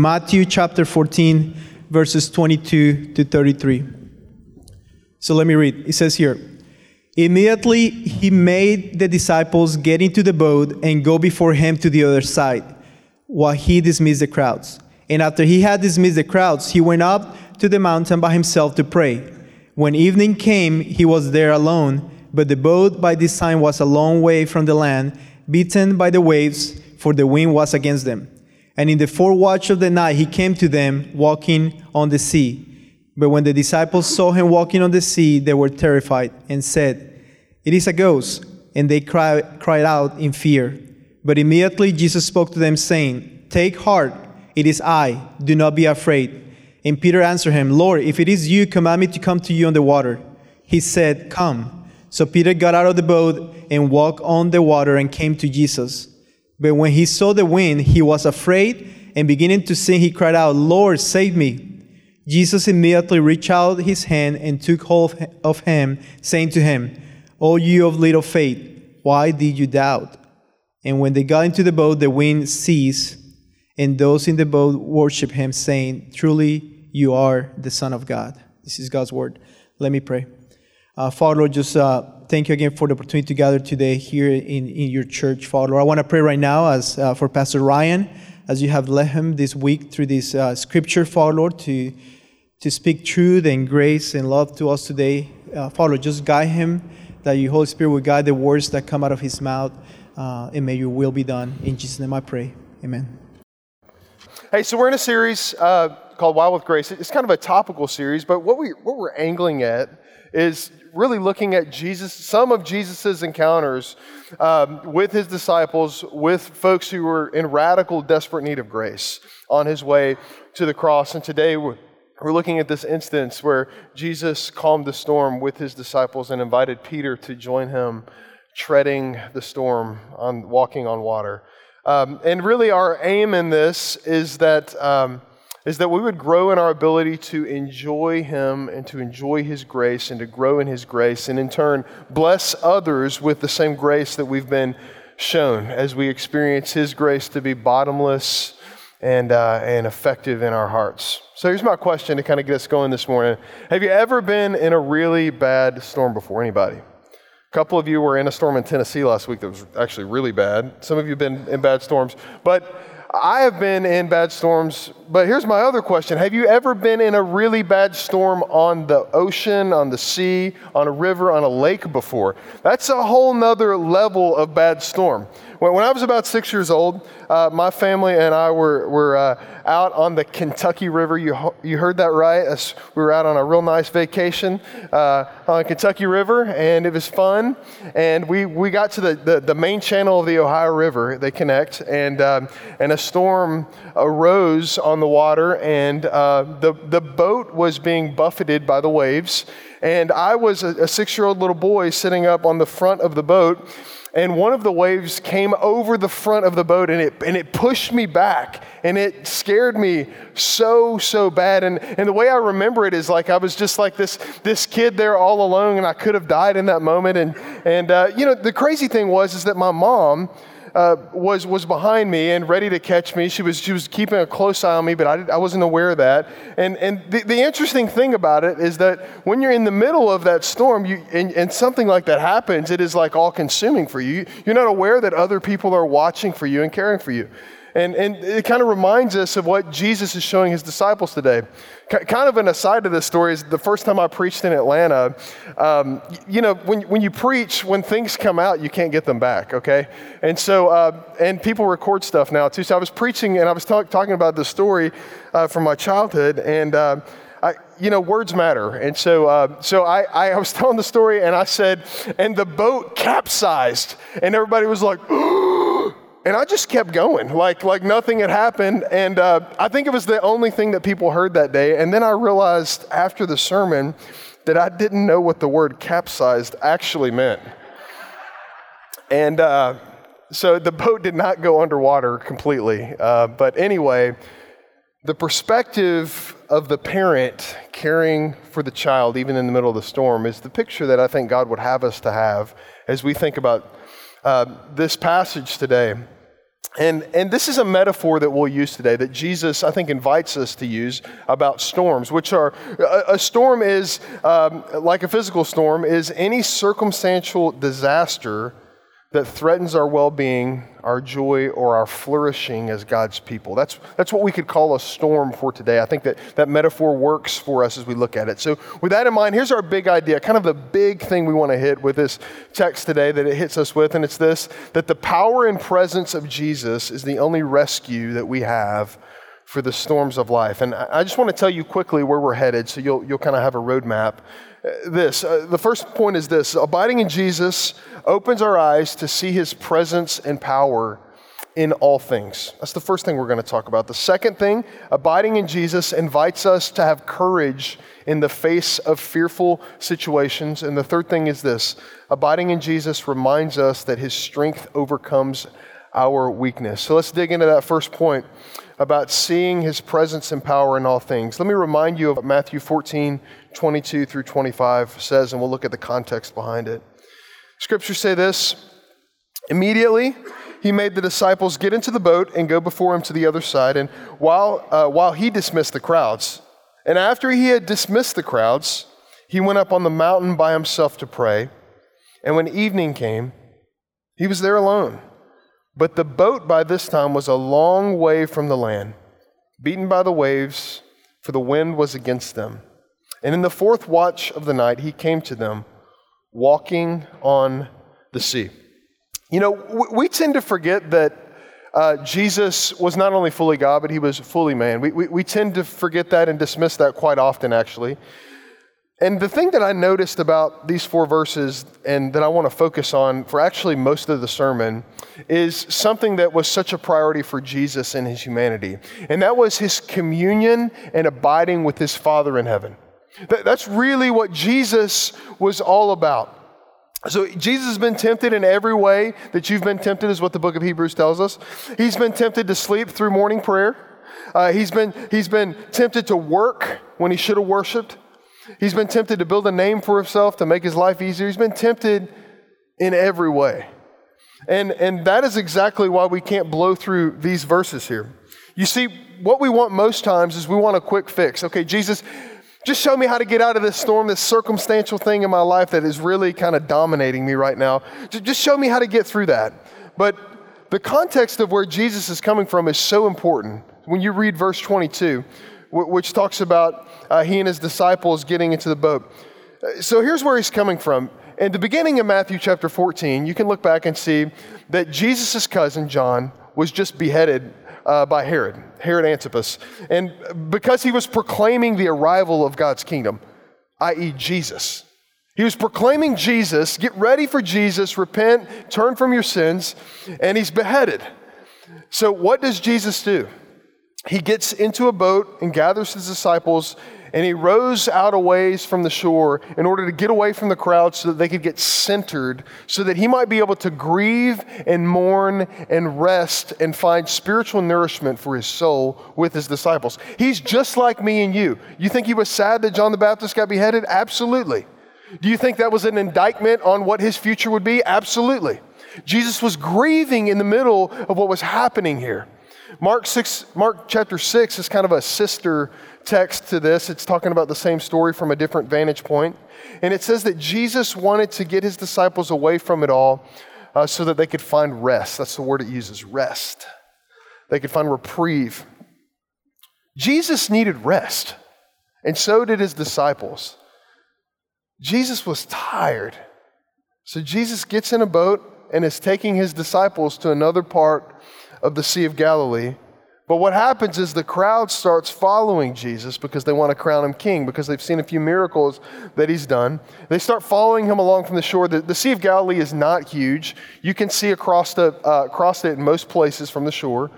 Matthew chapter 14, verses 22 to 33. So let me read. It says here Immediately he made the disciples get into the boat and go before him to the other side, while he dismissed the crowds. And after he had dismissed the crowds, he went up to the mountain by himself to pray. When evening came, he was there alone, but the boat by this time was a long way from the land, beaten by the waves, for the wind was against them. And in the fourth watch of the night, he came to them walking on the sea. But when the disciples saw him walking on the sea, they were terrified and said, It is a ghost. And they cry, cried out in fear. But immediately Jesus spoke to them, saying, Take heart, it is I, do not be afraid. And Peter answered him, Lord, if it is you, command me to come to you on the water. He said, Come. So Peter got out of the boat and walked on the water and came to Jesus. But when he saw the wind, he was afraid, and beginning to sink, he cried out, Lord, save me. Jesus immediately reached out his hand and took hold of him, saying to him, O you of little faith, why did you doubt? And when they got into the boat, the wind ceased, and those in the boat worshiped him, saying, Truly, you are the Son of God. This is God's word. Let me pray. Uh, Father, Lord, just uh, thank you again for the opportunity to gather today here in, in your church, Father. Lord, I want to pray right now as uh, for Pastor Ryan, as you have led him this week through this uh, scripture, Father, Lord, to, to speak truth and grace and love to us today. Uh, Father, just guide him, that your Holy Spirit will guide the words that come out of his mouth, uh, and may your will be done. In Jesus' name I pray. Amen. Hey, so we're in a series called Wild with Grace. It's kind of a topical series, but what, we, what we're angling at is really looking at Jesus, some of Jesus's encounters um, with his disciples, with folks who were in radical, desperate need of grace on his way to the cross. And today we're, we're looking at this instance where Jesus calmed the storm with his disciples and invited Peter to join him, treading the storm, on walking on water. Um, and really, our aim in this is that. Um, is that we would grow in our ability to enjoy Him and to enjoy His grace and to grow in His grace, and in turn, bless others with the same grace that we've been shown as we experience His grace to be bottomless and, uh, and effective in our hearts. So here's my question to kind of get us going this morning Have you ever been in a really bad storm before? Anybody? A couple of you were in a storm in Tennessee last week that was actually really bad. Some of you have been in bad storms. But I have been in bad storms, but here's my other question. Have you ever been in a really bad storm on the ocean, on the sea, on a river, on a lake before? That's a whole nother level of bad storm. When, when I was about six years old, uh, my family and I were, were uh, out on the Kentucky River. You, you heard that right? we were out on a real nice vacation uh, on the Kentucky River, and it was fun. And we, we got to the, the, the main channel of the Ohio River, they connect, and, um, and a storm arose on the water, and uh, the, the boat was being buffeted by the waves. And I was a, a six year old little boy sitting up on the front of the boat and one of the waves came over the front of the boat and it, and it pushed me back and it scared me so so bad and, and the way i remember it is like i was just like this this kid there all alone and i could have died in that moment and and uh, you know the crazy thing was is that my mom uh, was, was behind me and ready to catch me. She was, she was keeping a close eye on me, but I, I wasn't aware of that. And, and the, the interesting thing about it is that when you're in the middle of that storm you, and, and something like that happens, it is like all consuming for you. You're not aware that other people are watching for you and caring for you. And, and it kind of reminds us of what Jesus is showing his disciples today. Kind of an aside to this story is the first time I preached in Atlanta, um, you know, when, when you preach, when things come out, you can't get them back, okay? And so, uh, and people record stuff now too. So I was preaching and I was talk, talking about the story uh, from my childhood and, uh, I, you know, words matter. And so, uh, so I, I was telling the story and I said, and the boat capsized. And everybody was like, and I just kept going, like, like nothing had happened. And uh, I think it was the only thing that people heard that day. And then I realized after the sermon that I didn't know what the word capsized actually meant. And uh, so the boat did not go underwater completely. Uh, but anyway, the perspective of the parent caring for the child, even in the middle of the storm, is the picture that I think God would have us to have as we think about uh, this passage today. And, and this is a metaphor that we'll use today that Jesus, I think, invites us to use about storms, which are a, a storm is, um, like a physical storm, is any circumstantial disaster that threatens our well being, our joy, or our flourishing as God's people. That's, that's what we could call a storm for today. I think that that metaphor works for us as we look at it. So, with that in mind, here's our big idea, kind of the big thing we want to hit with this text today that it hits us with, and it's this that the power and presence of Jesus is the only rescue that we have for the storms of life. And I just want to tell you quickly where we're headed so you'll, you'll kind of have a roadmap this. Uh, the first point is this abiding in Jesus opens our eyes to see his presence and power in all things. That's the first thing we're going to talk about. The second thing, abiding in Jesus invites us to have courage in the face of fearful situations. And the third thing is this abiding in Jesus reminds us that his strength overcomes our weakness. So let's dig into that first point about seeing his presence and power in all things. Let me remind you of Matthew 14, 22 through 25 says, and we'll look at the context behind it. Scriptures say this Immediately, he made the disciples get into the boat and go before him to the other side. And while, uh, while he dismissed the crowds, and after he had dismissed the crowds, he went up on the mountain by himself to pray. And when evening came, he was there alone. But the boat by this time was a long way from the land, beaten by the waves, for the wind was against them. And in the fourth watch of the night, he came to them, walking on the sea. You know, we tend to forget that uh, Jesus was not only fully God, but he was fully man. We, we, we tend to forget that and dismiss that quite often, actually. And the thing that I noticed about these four verses and that I want to focus on for actually most of the sermon is something that was such a priority for Jesus in his humanity. And that was his communion and abiding with his Father in heaven. That's really what Jesus was all about. So, Jesus has been tempted in every way that you've been tempted, is what the book of Hebrews tells us. He's been tempted to sleep through morning prayer. Uh, he's, been, he's been tempted to work when he should have worshiped. He's been tempted to build a name for himself to make his life easier. He's been tempted in every way. And, and that is exactly why we can't blow through these verses here. You see, what we want most times is we want a quick fix. Okay, Jesus, just show me how to get out of this storm, this circumstantial thing in my life that is really kind of dominating me right now. Just show me how to get through that. But the context of where Jesus is coming from is so important. When you read verse 22, which talks about uh, he and his disciples getting into the boat. So here's where he's coming from. In the beginning of Matthew chapter 14, you can look back and see that Jesus' cousin, John, was just beheaded uh, by Herod, Herod Antipas. And because he was proclaiming the arrival of God's kingdom, i.e., Jesus. He was proclaiming Jesus, get ready for Jesus, repent, turn from your sins, and he's beheaded. So, what does Jesus do? He gets into a boat and gathers his disciples and he rows out a ways from the shore in order to get away from the crowd so that they could get centered, so that he might be able to grieve and mourn and rest and find spiritual nourishment for his soul with his disciples. He's just like me and you. You think he was sad that John the Baptist got beheaded? Absolutely. Do you think that was an indictment on what his future would be? Absolutely. Jesus was grieving in the middle of what was happening here. Mark, six, Mark chapter 6 is kind of a sister text to this. It's talking about the same story from a different vantage point. And it says that Jesus wanted to get his disciples away from it all uh, so that they could find rest. That's the word it uses rest. They could find reprieve. Jesus needed rest, and so did his disciples. Jesus was tired. So Jesus gets in a boat and is taking his disciples to another part of the Sea of Galilee. But what happens is the crowd starts following Jesus because they want to crown him king, because they've seen a few miracles that he's done. They start following him along from the shore. The, the Sea of Galilee is not huge. You can see across, the, uh, across it in most places from the shore.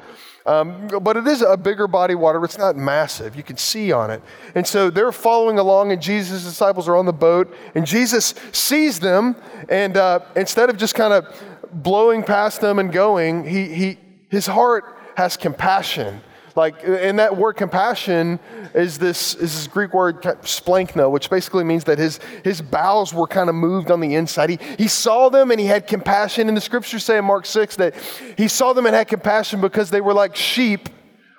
Um, but it is a bigger body of water. It's not massive. You can see on it. And so they're following along, and Jesus' disciples are on the boat, and Jesus sees them, and uh, instead of just kind of blowing past them and going, he, he, his heart has compassion. Like, and that word compassion is this, is this Greek word splankno, which basically means that his, his bowels were kind of moved on the inside. He, he saw them and he had compassion. And the scriptures say in Mark 6 that he saw them and had compassion because they were like sheep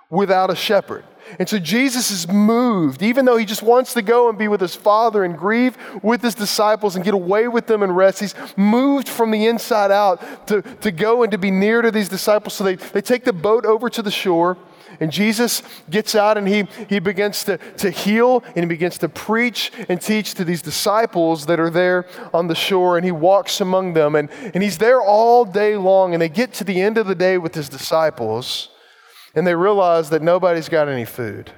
without a shepherd. And so Jesus is moved, even though he just wants to go and be with his Father and grieve with his disciples and get away with them and rest. He's moved from the inside out to, to go and to be near to these disciples. So they, they take the boat over to the shore. And Jesus gets out and he, he begins to, to heal and he begins to preach and teach to these disciples that are there on the shore. And he walks among them and, and he's there all day long. And they get to the end of the day with his disciples and they realize that nobody's got any food.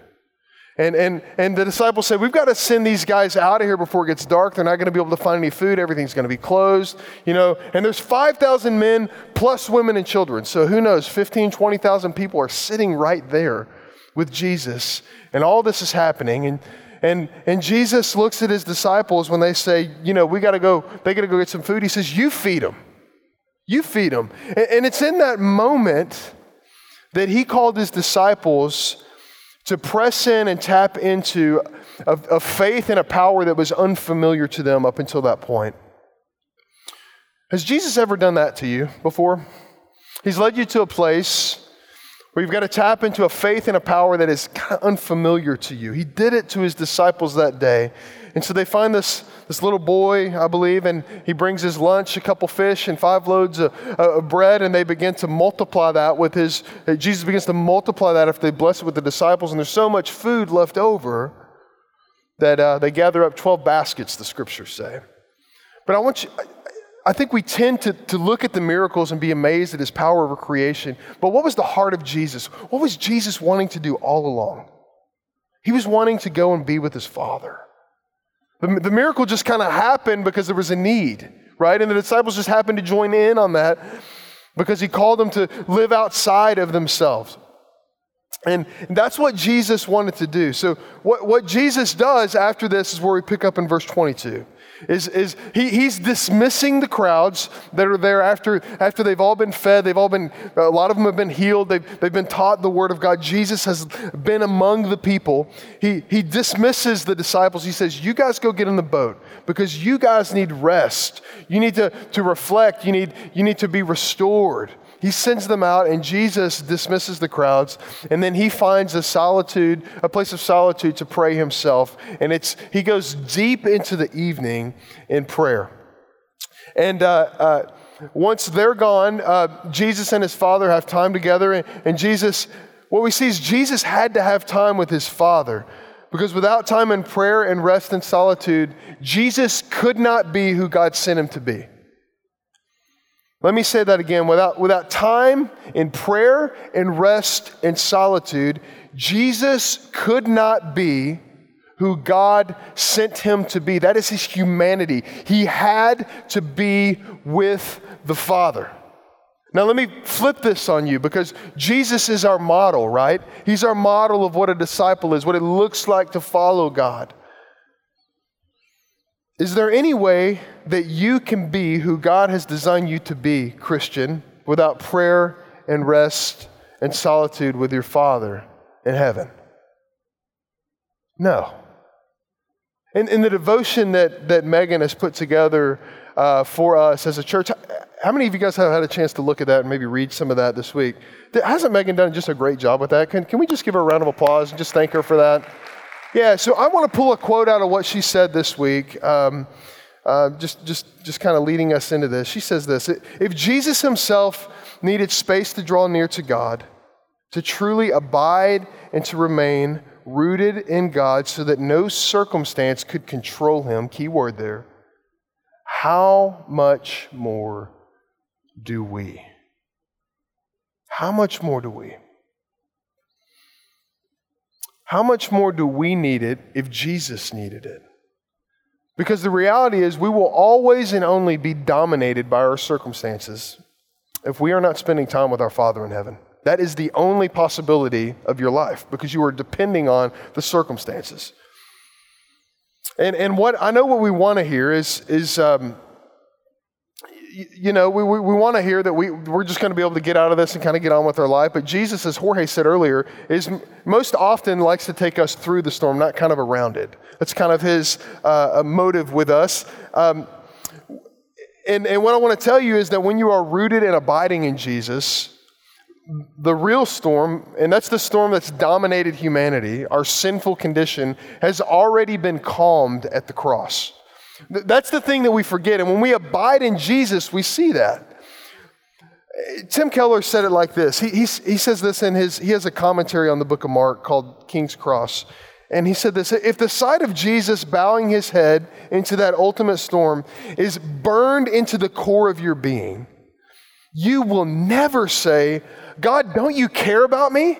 And, and, and the disciples said, We've got to send these guys out of here before it gets dark. They're not going to be able to find any food. Everything's going to be closed. You know, and there's 5,000 men plus women and children. So who knows? 15, 20,000 people are sitting right there with Jesus. And all this is happening. And, and, and Jesus looks at his disciples when they say, You know, we got to go, they got to go get some food. He says, You feed them. You feed them. And, and it's in that moment that he called his disciples to press in and tap into a, a faith and a power that was unfamiliar to them up until that point. Has Jesus ever done that to you before? He's led you to a place where you've got to tap into a faith and a power that is kind of unfamiliar to you. He did it to his disciples that day. And so they find this, this little boy, I believe, and he brings his lunch, a couple fish, and five loads of, of bread, and they begin to multiply that with his, Jesus begins to multiply that after they bless it with the disciples, and there's so much food left over that uh, they gather up 12 baskets, the scriptures say. But I want you, I think we tend to, to look at the miracles and be amazed at his power over creation. But what was the heart of Jesus? What was Jesus wanting to do all along? He was wanting to go and be with his Father. The, the miracle just kind of happened because there was a need, right? And the disciples just happened to join in on that because he called them to live outside of themselves. And that's what Jesus wanted to do. So, what, what Jesus does after this is where we pick up in verse 22 is, is he, he's dismissing the crowds that are there after, after they've all been fed. They've all been, a lot of them have been healed. They've, they've been taught the word of God. Jesus has been among the people. He, he dismisses the disciples. He says, You guys go get in the boat because you guys need rest. You need to, to reflect. You need, you need to be restored. He sends them out, and Jesus dismisses the crowds, and then he finds a solitude, a place of solitude to pray himself. And it's he goes deep into the evening in prayer. And uh, uh, once they're gone, uh, Jesus and his father have time together, and, and Jesus, what we see is Jesus had to have time with his father. Because without time in prayer and rest and solitude, Jesus could not be who God sent him to be. Let me say that again. Without, without time in prayer and rest and solitude, Jesus could not be who God sent him to be. That is his humanity. He had to be with the Father. Now, let me flip this on you because Jesus is our model, right? He's our model of what a disciple is, what it looks like to follow God. Is there any way that you can be who God has designed you to be, Christian, without prayer and rest and solitude with your Father in heaven? No. In, in the devotion that, that Megan has put together uh, for us as a church, how many of you guys have had a chance to look at that and maybe read some of that this week? Hasn't Megan done just a great job with that? Can, can we just give her a round of applause and just thank her for that? Yeah, so I want to pull a quote out of what she said this week, um, uh, just, just, just kind of leading us into this. She says this If Jesus himself needed space to draw near to God, to truly abide and to remain rooted in God so that no circumstance could control him, key word there, how much more do we? How much more do we? How much more do we need it if Jesus needed it? Because the reality is, we will always and only be dominated by our circumstances if we are not spending time with our Father in heaven. That is the only possibility of your life because you are depending on the circumstances. And, and what I know what we want to hear is, is um, you know, we, we, we want to hear that we, we're just going to be able to get out of this and kind of get on with our life. But Jesus, as Jorge said earlier, is most often likes to take us through the storm, not kind of around it. That's kind of his uh, motive with us. Um, and, and what I want to tell you is that when you are rooted and abiding in Jesus, the real storm, and that's the storm that's dominated humanity, our sinful condition, has already been calmed at the cross. That's the thing that we forget. And when we abide in Jesus, we see that. Tim Keller said it like this. He, he, he says this in his, he has a commentary on the book of Mark called King's Cross. And he said this If the sight of Jesus bowing his head into that ultimate storm is burned into the core of your being, you will never say, God, don't you care about me?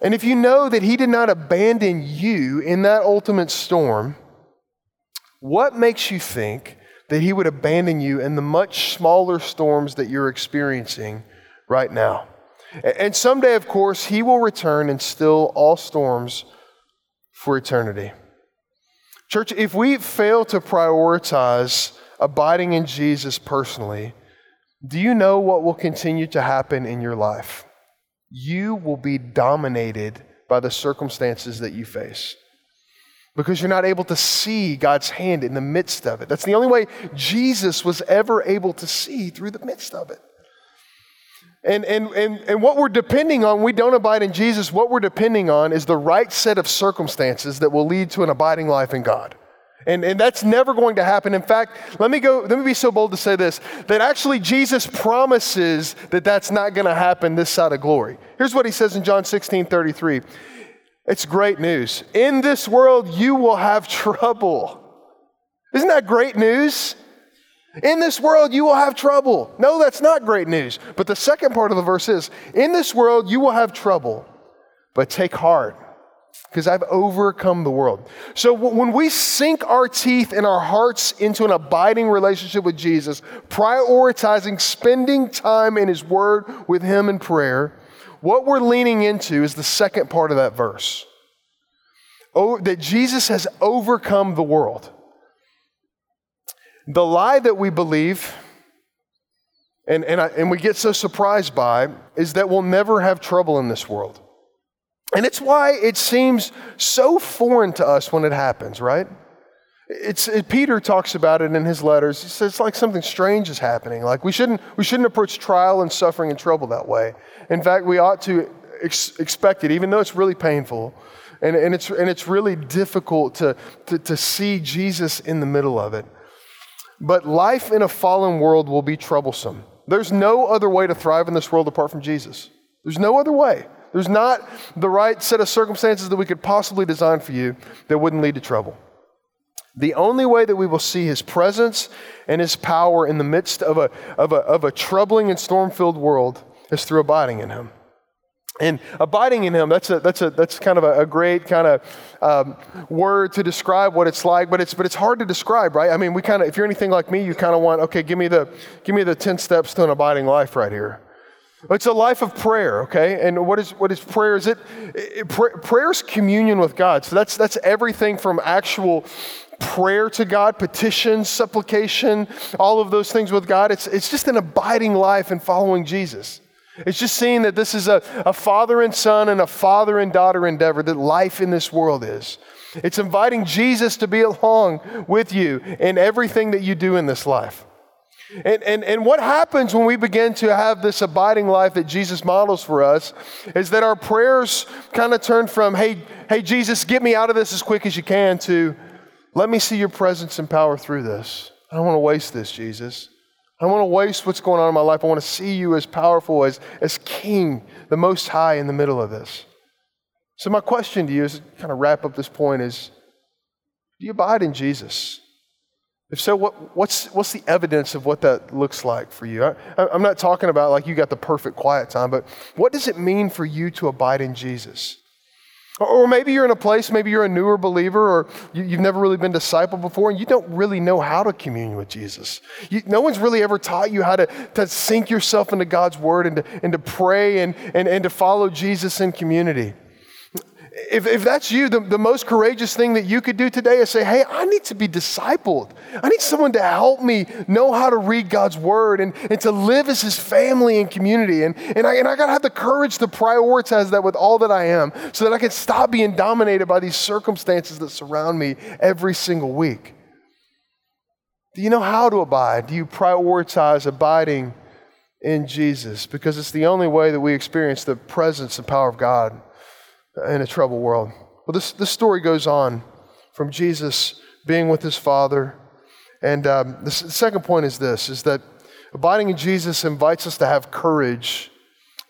And if you know that He did not abandon you in that ultimate storm, what makes you think that He would abandon you in the much smaller storms that you're experiencing right now? And someday, of course, He will return and still all storms for eternity. Church, if we fail to prioritize abiding in Jesus personally, do you know what will continue to happen in your life? You will be dominated by the circumstances that you face because you're not able to see God's hand in the midst of it. That's the only way Jesus was ever able to see through the midst of it. And, and, and, and what we're depending on, we don't abide in Jesus, what we're depending on is the right set of circumstances that will lead to an abiding life in God. And, and that's never going to happen. In fact, let me go, let me be so bold to say this that actually Jesus promises that that's not going to happen this side of glory. Here's what he says in John 16 33. It's great news. In this world, you will have trouble. Isn't that great news? In this world, you will have trouble. No, that's not great news. But the second part of the verse is In this world, you will have trouble, but take heart because I've overcome the world. So when we sink our teeth and our hearts into an abiding relationship with Jesus, prioritizing spending time in His Word with Him in prayer, what we're leaning into is the second part of that verse. Oh, that Jesus has overcome the world. The lie that we believe, and, and, I, and we get so surprised by, is that we'll never have trouble in this world. And it's why it seems so foreign to us when it happens, right? It's, it, Peter talks about it in his letters. He says it's like something strange is happening. Like we shouldn't, we shouldn't approach trial and suffering and trouble that way. In fact, we ought to ex- expect it, even though it's really painful and, and, it's, and it's really difficult to, to, to see Jesus in the middle of it. But life in a fallen world will be troublesome. There's no other way to thrive in this world apart from Jesus. There's no other way. There's not the right set of circumstances that we could possibly design for you that wouldn't lead to trouble. The only way that we will see his presence and his power in the midst of a, of a, of a troubling and storm filled world is through abiding in him. And abiding in him, that's, a, that's, a, that's kind of a, a great kind of um, word to describe what it's like, but it's, but it's hard to describe, right? I mean, we kind of, if you're anything like me, you kind of want, okay, give me, the, give me the 10 steps to an abiding life right here. It's a life of prayer, okay? And what is, what is prayer? Is it, it prayer is communion with God. So that's, that's everything from actual prayer to God, petition, supplication, all of those things with God. It's, it's just an abiding life in following Jesus. It's just seeing that this is a, a father and son and a father and daughter endeavor that life in this world is. It's inviting Jesus to be along with you in everything that you do in this life. And, and, and what happens when we begin to have this abiding life that Jesus models for us is that our prayers kind of turn from, hey, hey, Jesus, get me out of this as quick as you can, to let me see your presence and power through this. I don't want to waste this, Jesus. I don't want to waste what's going on in my life. I want to see you as powerful, as, as King, the Most High, in the middle of this. So, my question to you is kind of wrap up this point is do you abide in Jesus? If so, what, what's, what's the evidence of what that looks like for you? I, I'm not talking about like you got the perfect quiet time, but what does it mean for you to abide in Jesus? Or maybe you're in a place, maybe you're a newer believer, or you, have never really been discipled before, and you don't really know how to commune with Jesus. You, no one's really ever taught you how to, to sink yourself into God's word and to, and to pray and, and, and to follow Jesus in community. If, if that's you, the, the most courageous thing that you could do today is say, hey, I need to be discipled. I need someone to help me know how to read God's word and, and to live as his family and community. And, and I, and I got to have the courage to prioritize that with all that I am so that I can stop being dominated by these circumstances that surround me every single week. Do you know how to abide? Do you prioritize abiding in Jesus? Because it's the only way that we experience the presence and power of God in a troubled world. Well, this, this story goes on from Jesus being with his Father. And um, the, second point is this, is that abiding in Jesus invites us to have courage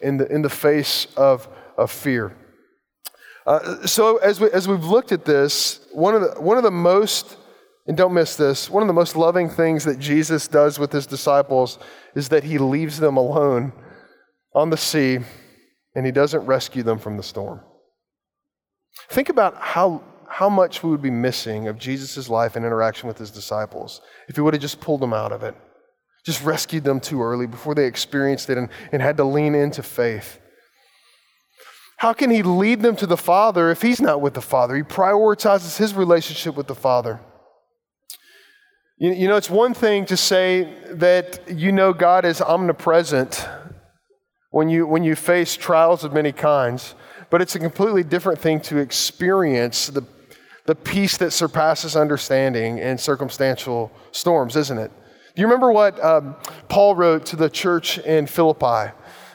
in the, in the face of, of fear. Uh, so as, we, as we've looked at this, one of, the, one of the most, and don't miss this, one of the most loving things that Jesus does with his disciples is that he leaves them alone on the sea and he doesn't rescue them from the storm. Think about how, how much we would be missing of Jesus' life and interaction with his disciples if he would have just pulled them out of it, just rescued them too early before they experienced it and, and had to lean into faith. How can he lead them to the Father if he's not with the Father? He prioritizes his relationship with the Father. You, you know, it's one thing to say that you know God is omnipresent when you, when you face trials of many kinds. But it's a completely different thing to experience the, the peace that surpasses understanding in circumstantial storms, isn't it? Do you remember what um, Paul wrote to the church in Philippi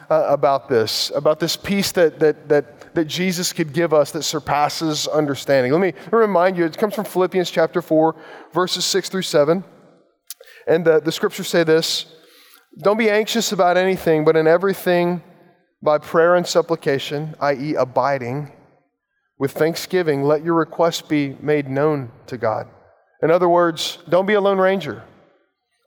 uh, about this, about this peace that, that, that, that Jesus could give us that surpasses understanding? Let me, remind you, it comes from Philippians chapter 4, verses 6 through 7. And the, the scriptures say this Don't be anxious about anything, but in everything, by prayer and supplication, i.e., abiding, with thanksgiving, let your requests be made known to God. In other words, don't be a lone ranger.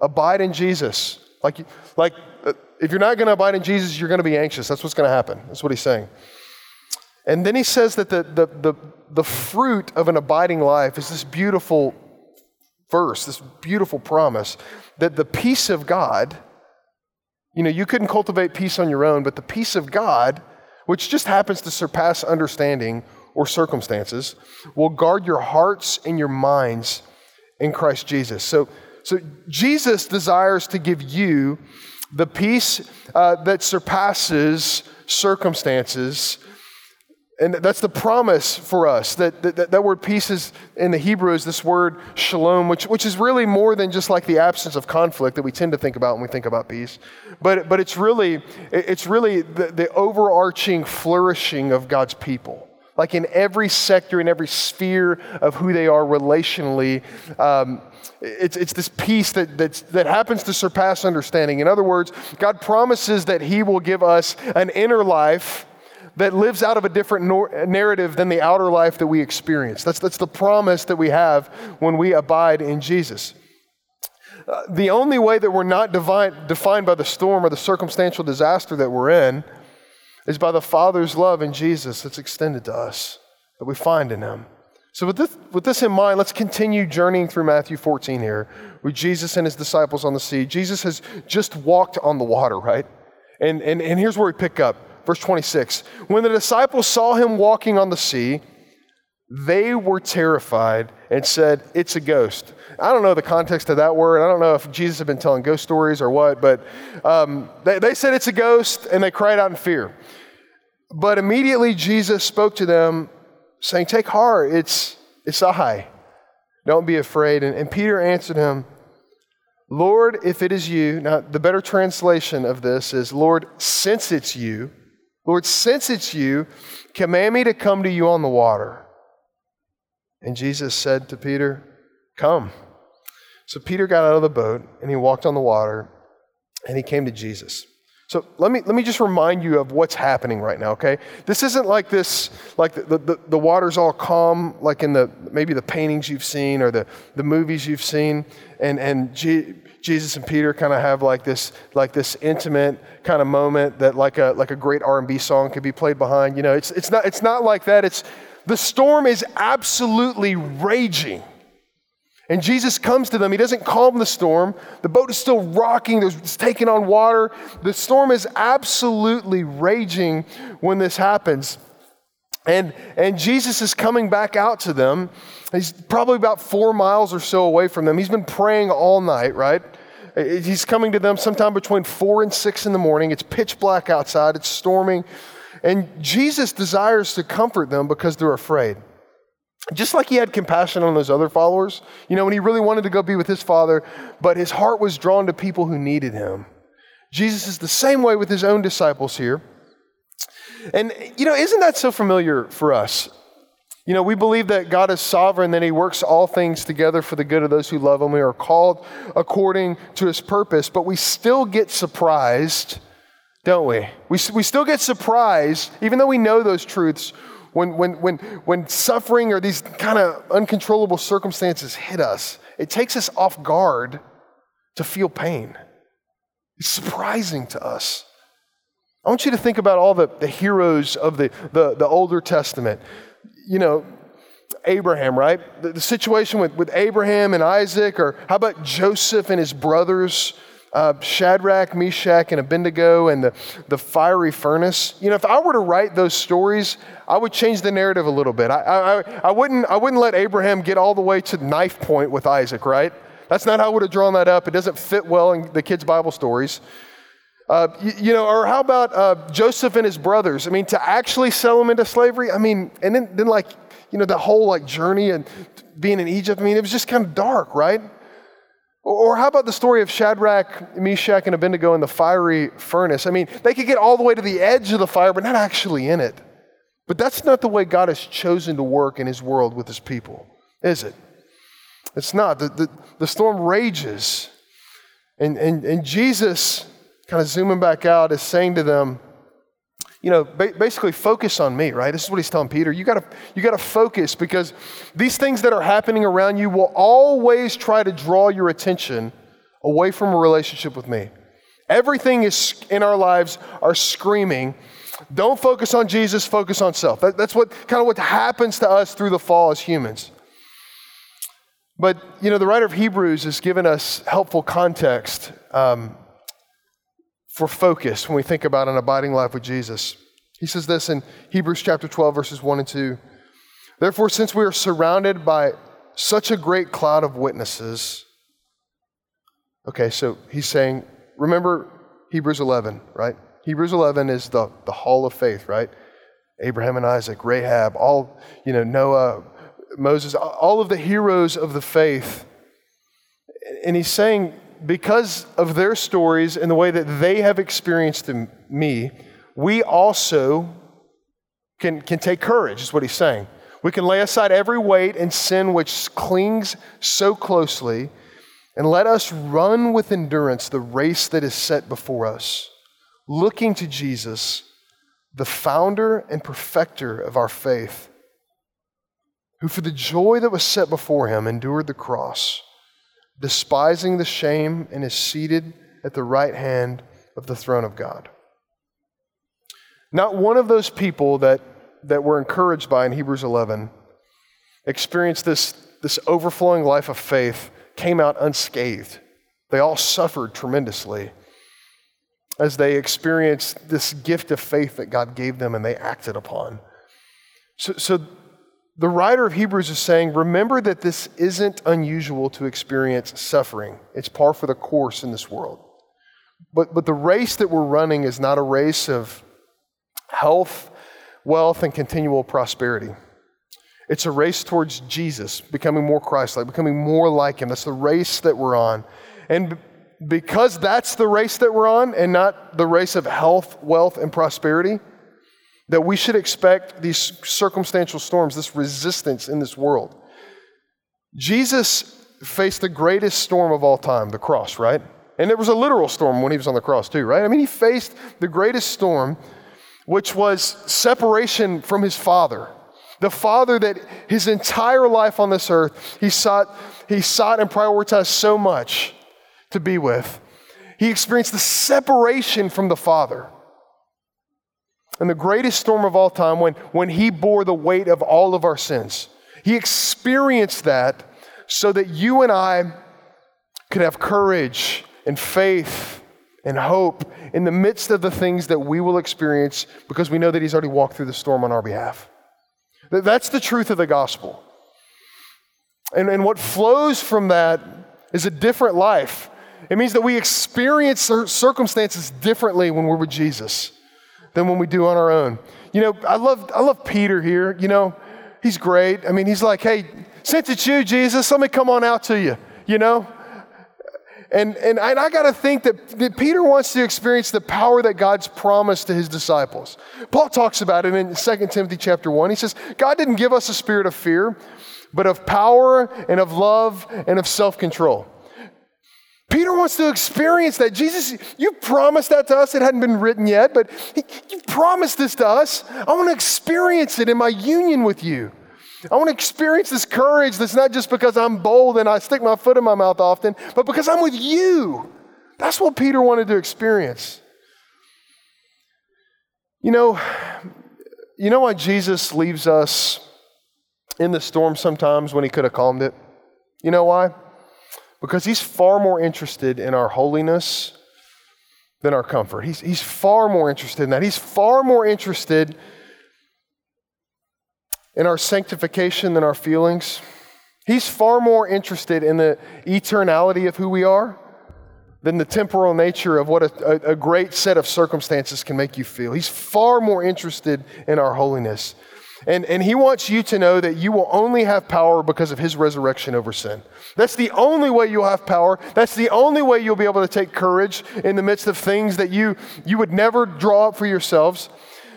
Abide in Jesus. Like, like uh, if you're not going to abide in Jesus, you're going to be anxious. That's what's going to happen. That's what he's saying. And then he says that the, the, the, the fruit of an abiding life is this beautiful verse, this beautiful promise that the peace of God you know, you couldn't cultivate peace on your own, but the peace of God, which just happens to surpass understanding or circumstances, will guard your hearts and your minds in Christ Jesus. So, so Jesus desires to give you the peace uh, that surpasses circumstances and that's the promise for us. That, that, that word peace is in the Hebrew is this word shalom, which, which is really more than just like the absence of conflict that we tend to think about when we think about peace. But, but it's really, it's really the, the overarching flourishing of God's people. Like in every sector, in every sphere of who they are relationally, um, it's, it's this peace that, that's, that happens to surpass understanding. In other words, God promises that He will give us an inner life that lives out of a different nor- narrative than the outer life that we experience. That's, that's the promise that we have when we abide in Jesus. Uh, the only way that we're not divine, defined by the storm or the circumstantial disaster that we're in is by the Father's love in Jesus that's extended to us, that we find in Him. So, with this, with this in mind, let's continue journeying through Matthew 14 here with Jesus and His disciples on the sea. Jesus has just walked on the water, right? And, and, and here's where we pick up. Verse 26 When the disciples saw him walking on the sea, they were terrified and said, It's a ghost. I don't know the context of that word. I don't know if Jesus had been telling ghost stories or what, but um, they, they said it's a ghost and they cried out in fear. But immediately Jesus spoke to them, saying, Take heart, it's, it's I. Don't be afraid. And, and Peter answered him, Lord, if it is you, now the better translation of this is, Lord, since it's you, Lord, since it's you, command me to come to you on the water. And Jesus said to Peter, Come. So Peter got out of the boat and he walked on the water and he came to Jesus. So let me, let me just remind you of what's happening right now, okay? This isn't like this, like the, the, the water's all calm, like in the maybe the paintings you've seen or the, the movies you've seen, and, and G, Jesus and Peter kind of have like this, like this intimate kind of moment that like a, like a great R&B song could be played behind. You know, it's, it's, not, it's not like that. It's, the storm is absolutely raging. And Jesus comes to them. He doesn't calm the storm. The boat is still rocking. It's taking on water. The storm is absolutely raging when this happens. And, and Jesus is coming back out to them. He's probably about four miles or so away from them. He's been praying all night, right? He's coming to them sometime between four and six in the morning. It's pitch black outside, it's storming. And Jesus desires to comfort them because they're afraid. Just like he had compassion on those other followers, you know, when he really wanted to go be with his father, but his heart was drawn to people who needed him. Jesus is the same way with his own disciples here. And, you know, isn't that so familiar for us? You know, we believe that God is sovereign, that He works all things together for the good of those who love Him. We are called according to His purpose, but we still get surprised, don't we? We, we still get surprised, even though we know those truths, when, when, when, when suffering or these kind of uncontrollable circumstances hit us. It takes us off guard to feel pain. It's surprising to us. I want you to think about all the, the heroes of the, the, the Older Testament. You know, Abraham, right? The, the, situation with, with Abraham and Isaac, or how about Joseph and his brothers, uh, Shadrach, Meshach, and Abednego, and the, the fiery furnace? You know, if I were to write those stories, I would change the narrative a little bit. I, I, I, wouldn't, I wouldn't let Abraham get all the way to knife point with Isaac, right? That's not how I would have drawn that up. It doesn't fit well in the kids' Bible stories. Uh, you, you, know, or how about uh, Joseph and his brothers? I mean, to actually sell them into slavery. I mean, and then, then like, you know, the whole like journey and being in Egypt. I mean, it was just kind of dark, right? Or, how about the story of Shadrach, Meshach, and Abednego in the fiery furnace? I mean, they could get all the way to the edge of the fire, but not actually in it. But that's not the way God has chosen to work in His world with His people, is it? It's not. The, the, the storm rages. And, and, and Jesus kind of zooming back out, is saying to them, you know, basically focus on me, right? This is what he's telling Peter. You gotta, you gotta focus because these things that are happening around you will always try to draw your attention away from a relationship with me. Everything is in our lives are screaming, don't focus on Jesus, focus on self. That, that's what kind of what happens to us through the fall as humans. But you know, the writer of Hebrews has given us helpful context. Um, for focus when we think about an abiding life with Jesus. He says this in Hebrews chapter 12, verses 1 and 2. Therefore, since we are surrounded by such a great cloud of witnesses, okay, so he's saying, remember Hebrews 11, right? Hebrews 11 is the, the hall of faith, right? Abraham and Isaac, Rahab, all, you know, Noah, Moses, all of the heroes of the faith. And he's saying, because of their stories and the way that they have experienced them, me, we also can, can take courage, is what he's saying. We can lay aside every weight and sin which clings so closely, and let us run with endurance the race that is set before us, looking to Jesus, the founder and perfecter of our faith, who for the joy that was set before him endured the cross despising the shame, and is seated at the right hand of the throne of God. Not one of those people that, that we're encouraged by in Hebrews 11 experienced this, this overflowing life of faith, came out unscathed. They all suffered tremendously as they experienced this gift of faith that God gave them and they acted upon. So, so the writer of Hebrews is saying, remember that this isn't unusual to experience suffering. It's par for the course in this world. But, but the race that we're running is not a race of health, wealth, and continual prosperity. It's a race towards Jesus, becoming more Christ like, becoming more like Him. That's the race that we're on. And because that's the race that we're on and not the race of health, wealth, and prosperity, that we should expect these circumstantial storms, this resistance in this world. Jesus faced the greatest storm of all time, the cross, right? And there was a literal storm when he was on the cross, too, right? I mean, he faced the greatest storm, which was separation from his Father. The Father that his entire life on this earth, he sought, he sought and prioritized so much to be with. He experienced the separation from the Father in the greatest storm of all time when, when he bore the weight of all of our sins. He experienced that so that you and I could have courage and faith and hope in the midst of the things that we will experience because we know that he's already walked through the storm on our behalf. That's the truth of the gospel. And, and what flows from that is a different life. It means that we experience circumstances differently when we're with Jesus than when we do on our own. You know, I love, I love Peter here. You know, he's great. I mean, he's like, hey, since it's you, Jesus, let me come on out to you, you know? And, and I, I got to think that, that Peter wants to experience the power that God's promised to his disciples. Paul talks about it in 2 Timothy chapter 1. He says, God didn't give us a spirit of fear, but of power and of love and of self control. Peter wants to experience that. Jesus, you promised that to us. It hadn't been written yet, but you promised this to us. I want to experience it in my union with you. I want to experience this courage that's not just because I'm bold and I stick my foot in my mouth often, but because I'm with you. That's what Peter wanted to experience. You know, you know why Jesus leaves us in the storm sometimes when he could have calmed it? You know why? Because he's far more interested in our holiness than our comfort. He's, he's far more interested in that. He's far more interested in our sanctification than our feelings. He's far more interested in the eternality of who we are than the temporal nature of what a, a, a, great set of circumstances can make you feel. He's far more interested in our holiness. And, and he wants you to know that you will only have power because of his resurrection over sin. That's the only way you'll have power. That's the only way you'll be able to take courage in the midst of things that you, you would never draw up for yourselves.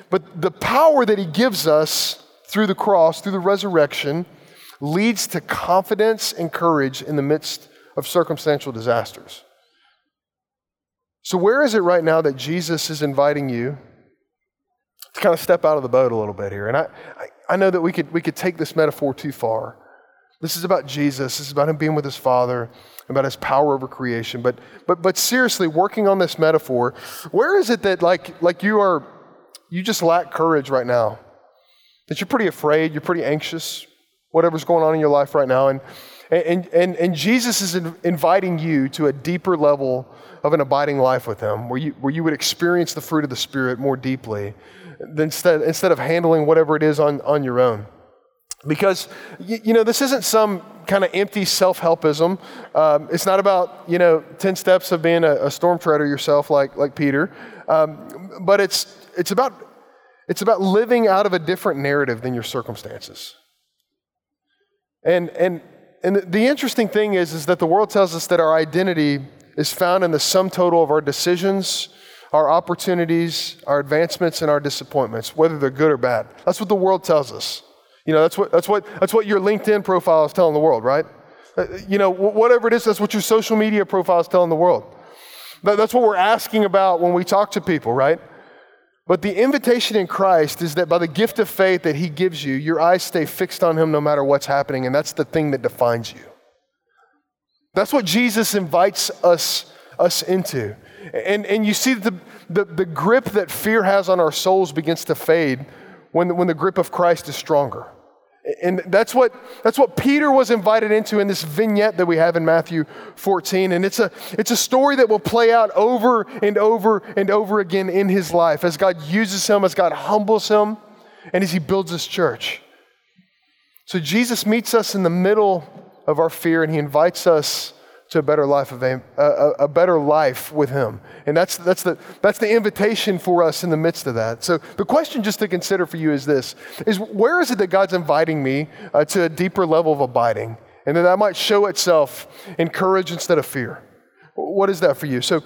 But the power that he gives us through the cross, through the resurrection, leads to confidence and courage in the midst of circumstantial disasters. So, where is it right now that Jesus is inviting you to kind of step out of the boat a little bit here? And I, I, know that we could, we could take this metaphor too far. This is about Jesus. This is about him being with his Father, about his power over creation. But, but, but seriously, working on this metaphor, where is it that like, like you are, you just lack courage right now? that you're pretty afraid, you're pretty anxious, whatever's going on in your life right now. And, and, and, and Jesus is inviting you to a deeper level of an abiding life with Him, where you, where you would experience the fruit of the Spirit more deeply instead, instead of handling whatever it is on, on your own. Because, you, you know, this isn't some kind of empty self helpism. Um, it's not about, you know, 10 steps of being a, a storm treader yourself like, like Peter. Um, but it's, it's about it's about living out of a different narrative than your circumstances. And, and, and the interesting thing is, is that the world tells us that our identity is found in the sum total of our decisions, our opportunities, our advancements, and our disappointments, whether they're good or bad. That's what the world tells us. You know, that's what, that's what, that's what your LinkedIn profile is telling the world, right? Uh, you know, whatever it is, that's what your social media profile is telling the world. That's what we're asking about when we talk to people, right? But the invitation in Christ is that by the gift of faith that He gives you, your eyes stay fixed on Him no matter what's happening, and that's the thing that defines you. That's what Jesus invites us, us into. And, and you see the, the, the grip that fear has on our souls begins to fade when, when the grip of Christ is stronger. And that's what, that's what Peter was invited into in this vignette that we have in Matthew 14. And it's a, it's a story that will play out over and over and over again in his life as God uses him, as God humbles him, and as he builds his church. So Jesus meets us in the middle of our fear and he invites us to a better life of a, a, a, better life with him. And that's, that's, the, that's the invitation for us in the midst of that. So the question just to consider for you is this is where is it that god's inviting me uh, to a deeper level of abiding? And that that might show itself in courage instead of fear. What is that for you? So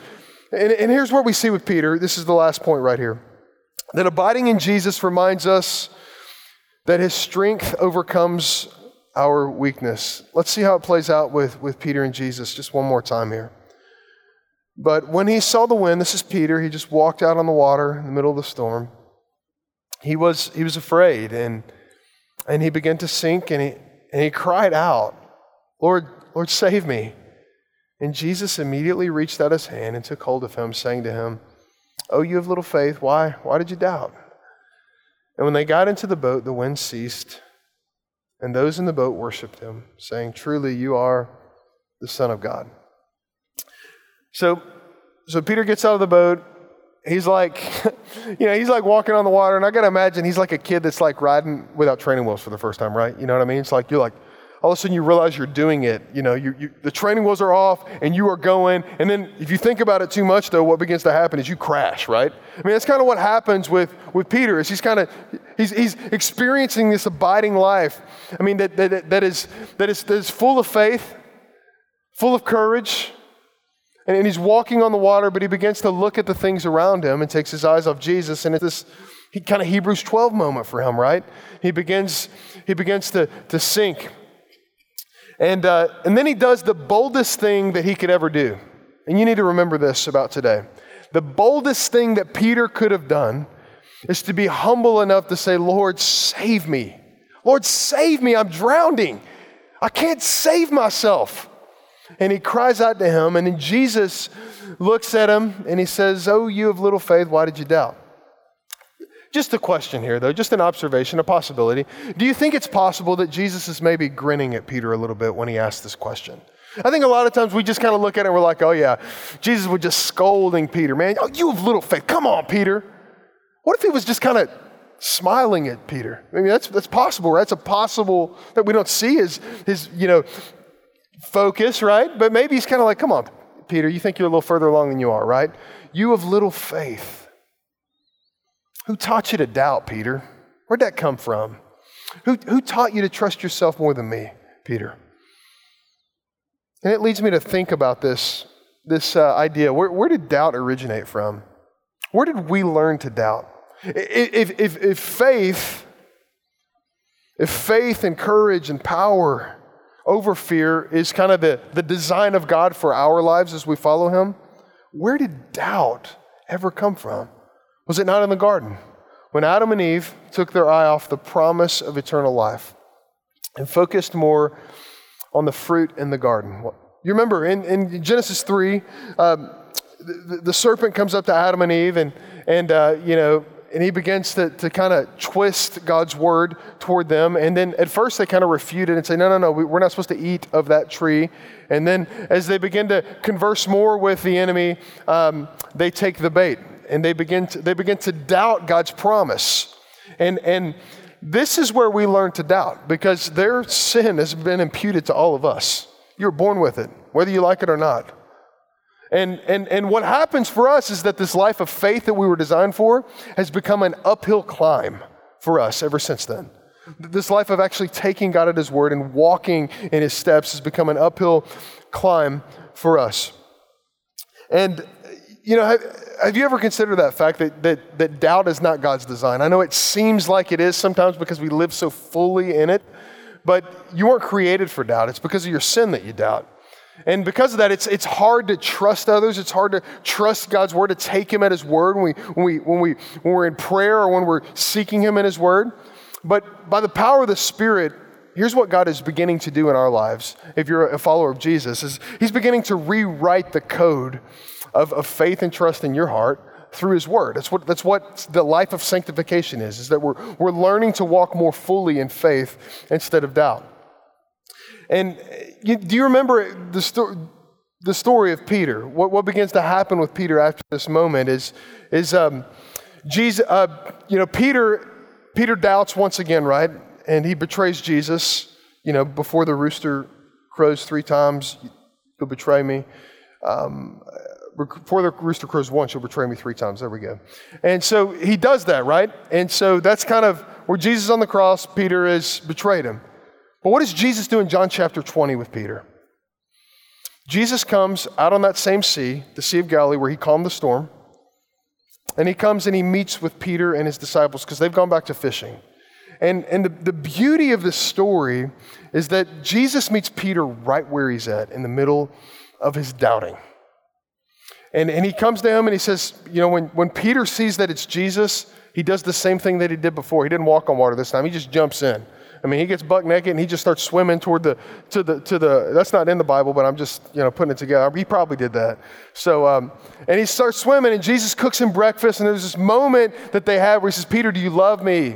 and, and here's what we see with peter. This is the last point right here. That abiding in jesus reminds us that his strength overcomes our weakness. Let's see how it plays out with, with Peter and Jesus just one more time here. But when he saw the wind, this is Peter, he just walked out on the water in the middle of the storm. He was, he was afraid and, and he began to sink and he, and he cried out, Lord, Lord, save me. And Jesus immediately reached out his hand and took hold of him, saying to him, Oh, you have little faith, why, why did you doubt? And when they got into the boat, the wind ceased and those in the boat worshiped him, saying, Truly, you are the Son of God. So, so Peter gets out of the boat. he's like, you know, he's like walking on the water, and I gotta imagine he's like a kid that's like riding without training wheels for the first time, right? You know what I mean? It's like you're like, all of a sudden you realize you're doing it. You know, you, you, the training wheels are off and you are going. And then if you think about it too much, though, what begins to happen is you crash, right? I mean, that's kind of what happens with, with Peter is he's kind of, he's, he's experiencing this abiding life. I mean, that, that, that, is, that, is, that is full of faith, full of courage, and, and he's walking on the water, but he begins to look at the things around him and takes his eyes off Jesus. And it's this he, kind of Hebrews 12 moment for him, right? He begins, he begins to, to sink. And, uh, and then he does the boldest thing that he could ever do. And you need to remember this about today. The boldest thing that Peter could have done is to be humble enough to say, Lord, save me. Lord, save me. I'm drowning. I can't save myself. And he cries out to him, and then Jesus looks at him and he says, Oh, you of little faith, why did you doubt? Just a question here, though, just an observation, a possibility. Do you think it's possible that Jesus is maybe grinning at Peter a little bit when he asked this question? I think a lot of times we just kind of look at it and we're like, oh, yeah, Jesus was just scolding Peter, man. Oh, you have little faith. Come on, Peter. What if he was just kind of smiling at Peter? I mean, that's, that's possible, right? It's a possible that we don't see his, his, you know, focus, right? But maybe he's kind of like, come on, Peter, you think you're a little further along than you are, right? You have little faith. Who taught you to doubt, Peter? Where'd that come from? Who, who taught you to trust yourself more than me, Peter? And it leads me to think about this, this uh, idea. Where, where did doubt originate from? Where did we learn to doubt? If, if, if faith, if faith and courage and power over fear is kind of the, the design of God for our lives as we follow Him, where did doubt ever come from? Was it not in the garden? When Adam and Eve took their eye off the promise of eternal life and focused more on the fruit in the garden. You remember in, in Genesis 3, um, the, the, serpent comes up to Adam and Eve and, and uh, you know, and he begins to, to kind of twist God's word toward them. And then at first they kind of refute it and say, no, no, no, we're not supposed to eat of that tree. And then as they begin to converse more with the enemy, um, they take the bait and they begin to, they begin to doubt God's promise. And, and this is where we learn to doubt because their sin has been imputed to all of us. You're born with it, whether you like it or not. And, and, and what happens for us is that this life of faith that we were designed for has become an uphill climb for us ever since then. This life of actually taking God at His word and walking in His steps has become an uphill climb for us. And you know, have, have, you ever considered that fact that, that, that doubt is not God's design? I know it seems like it is sometimes because we live so fully in it, but you weren't created for doubt. It's because of your sin that you doubt. And because of that, it's, it's hard to trust others. It's hard to trust God's word, to take Him at His word when, we, when, we, when, we, when we're in prayer or when we're seeking Him in His word. But by the power of the Spirit, here's what God is beginning to do in our lives, if you're a follower of Jesus, is He's beginning to rewrite the code of, of faith and trust in your heart through his word. That's what, that's what the life of sanctification is, is that we're, we're learning to walk more fully in faith instead of doubt. And you, do you remember the, sto- the story of Peter? What, what begins to happen with Peter after this moment is, is um, Jesus, uh, you know, Peter, Peter doubts once again, right? And he betrays Jesus, you know, before the rooster crows three times, you'll betray me. Um, before the rooster crows once, you'll betray me three times. There we go. And so he does that, right? And so that's kind of where Jesus on the cross, Peter has betrayed him. But what does Jesus do in John chapter 20 with Peter? Jesus comes out on that same sea, the Sea of Galilee, where he calmed the storm. And he comes and he meets with Peter and his disciples because they've gone back to fishing. And, and the, the beauty of this story is that Jesus meets Peter right where he's at, in the middle of his doubting. And, and he comes to him and he says, You know, when, when Peter sees that it's Jesus, he does the same thing that he did before. He didn't walk on water this time, he just jumps in. I mean, he gets buck naked and he just starts swimming toward the, to the, to the, that's not in the Bible, but I'm just, you know, putting it together. He probably did that. So, um, and he starts swimming and Jesus cooks him breakfast and there's this moment that they have where he says, Peter, do you love me?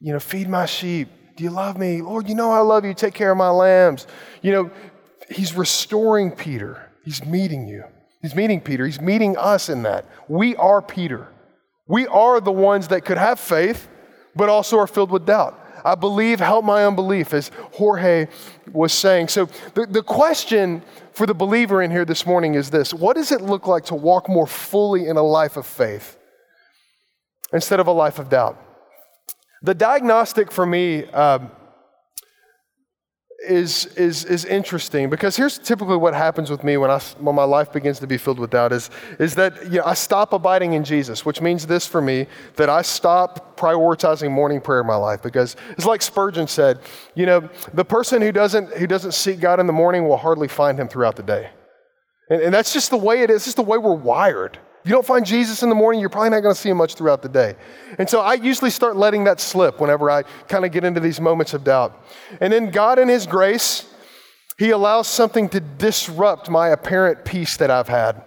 You know, feed my sheep. Do you love me? Lord, you know I love you. Take care of my lambs. You know, he's restoring Peter. He's meeting you. He's meeting Peter. He's meeting us in that. We are Peter. We are the ones that could have faith, but also are filled with doubt. I believe, help my unbelief, as Jorge was saying. So, the, the question for the believer in here this morning is this What does it look like to walk more fully in a life of faith instead of a life of doubt? The diagnostic for me um, is, is, is interesting because here's typically what happens with me when, I, when my life begins to be filled with doubt is, is that you know, I stop abiding in Jesus, which means this for me, that I stop prioritizing morning prayer in my life because it's like Spurgeon said, you know, the person who doesn't, who doesn't seek God in the morning will hardly find him throughout the day. And, and that's just the way it is. It's just the way we're wired. If you don't find Jesus in the morning, you're probably not going to see him much throughout the day. And so I usually start letting that slip whenever I kind of get into these moments of doubt. And then God, in his grace, he allows something to disrupt my apparent peace that I've had.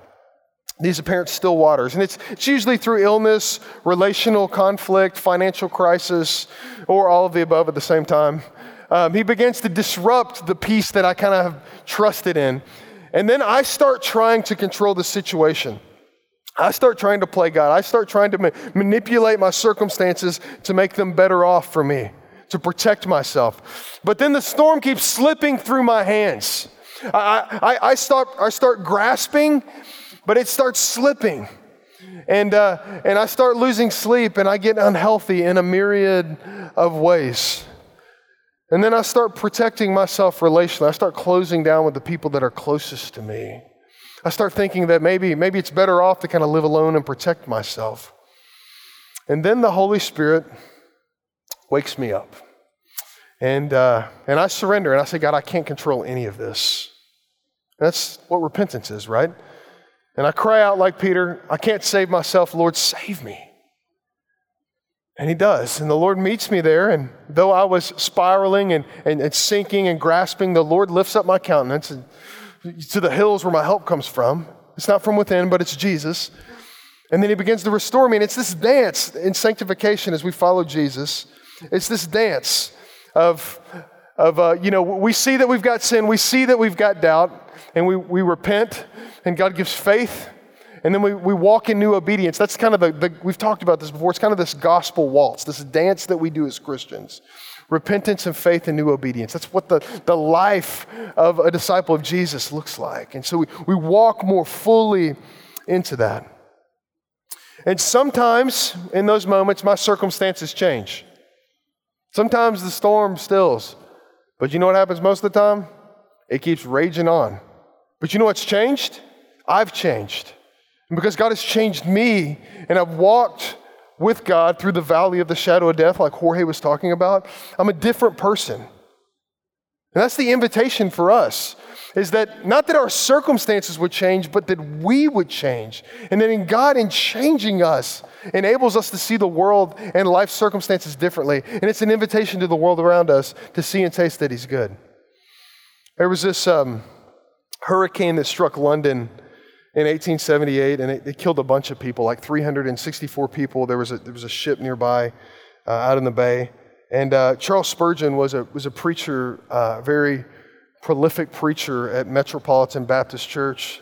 These apparent still waters. And it's, it's usually through illness, relational conflict, financial crisis, or all of the above at the same time. Um, he begins to disrupt the peace that I kind of have trusted in. And then I start trying to control the situation. I start trying to play God. I start trying to ma- manipulate my circumstances to make them better off for me, to protect myself. But then the storm keeps slipping through my hands. I, I, I start, I start grasping, but it starts slipping. And, uh, and I start losing sleep and I get unhealthy in a myriad of ways. And then I start protecting myself relationally. I start closing down with the people that are closest to me. I start thinking that maybe, maybe it's better off to kind of live alone and protect myself. And then the Holy Spirit wakes me up. And, uh, and I surrender and I say, God, I can't control any of this. That's what repentance is, right? And I cry out like Peter, I can't save myself. Lord, save me. And he does. And the Lord meets me there. And though I was spiraling and, and, and sinking and grasping, the Lord lifts up my countenance and to the hills where my help comes from. It's not from within, but it's Jesus. And then he begins to restore me. And it's this dance in sanctification as we follow Jesus. It's this dance of, of uh, you know, we see that we've got sin, we see that we've got doubt, and we, we repent, and God gives faith. And then we, we walk in new obedience. That's kind of the, the, we've talked about this before. It's kind of this gospel waltz, this dance that we do as Christians repentance and faith and new obedience. That's what the, the life of a disciple of Jesus looks like. And so we, we walk more fully into that. And sometimes in those moments, my circumstances change. Sometimes the storm stills. But you know what happens most of the time? It keeps raging on. But you know what's changed? I've changed. And because God has changed me, and I've walked with God through the valley of the shadow of death, like Jorge was talking about, I'm a different person. And that's the invitation for us is that not that our circumstances would change, but that we would change. And that in God, in changing us, enables us to see the world and life circumstances differently. And it's an invitation to the world around us to see and taste that He's good. There was this um, hurricane that struck London in 1878, and it, it, killed a bunch of people, like 364 people. There was a, there was a ship nearby uh, out in the bay. And uh, Charles Spurgeon was a, was a preacher, uh, very prolific preacher at Metropolitan Baptist Church,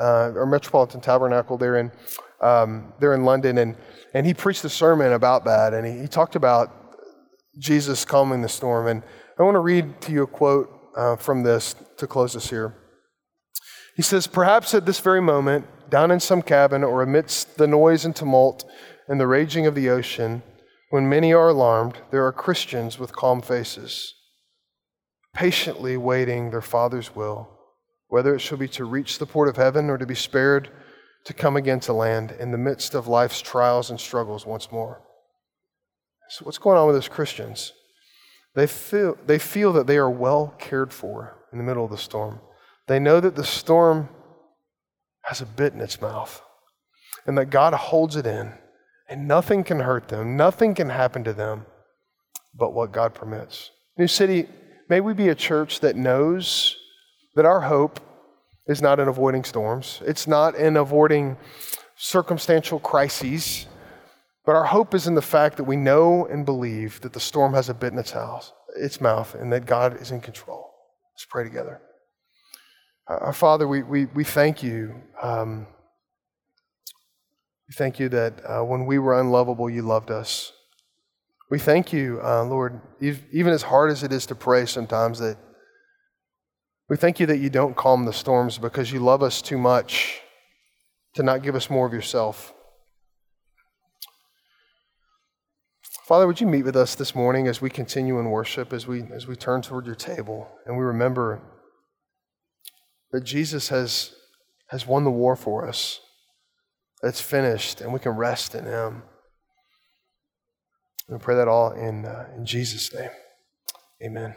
uh, or Metropolitan Tabernacle there in, um, there in London. And, and he preached a sermon about that, and he, he talked about Jesus calming the storm. And I want to read to you a quote uh, from this to close this here. He says, Perhaps at this very moment, down in some cabin or amidst the noise and tumult and the raging of the ocean, when many are alarmed, there are Christians with calm faces, patiently waiting their Father's will, whether it shall be to reach the port of heaven or to be spared to come again to land in the midst of life's trials and struggles once more. So, what's going on with those Christians? They feel, they feel that they are well cared for in the middle of the storm. They know that the storm has a bit in its mouth and that God holds it in and nothing can hurt them, nothing can happen to them but what God permits. New City, may we be a church that knows that our hope is not in avoiding storms, it's not in avoiding circumstantial crises, but our hope is in the fact that we know and believe that the storm has a bit in its house, its mouth, and that God is in control. Let's pray together. Our Father, we, we, we thank you. Um, we thank you that uh, when we were unlovable, you loved us. We thank you, uh, Lord, even as hard as it is to pray sometimes, that we thank you that you don't calm the storms because you love us too much to not give us more of yourself. Father, would you meet with us this morning as we continue in worship, as we, as we turn toward your table, and we remember that Jesus has, has won the war for us, it's finished, and we can rest in him. We pray that all in, uh, in Jesus' name. Amen.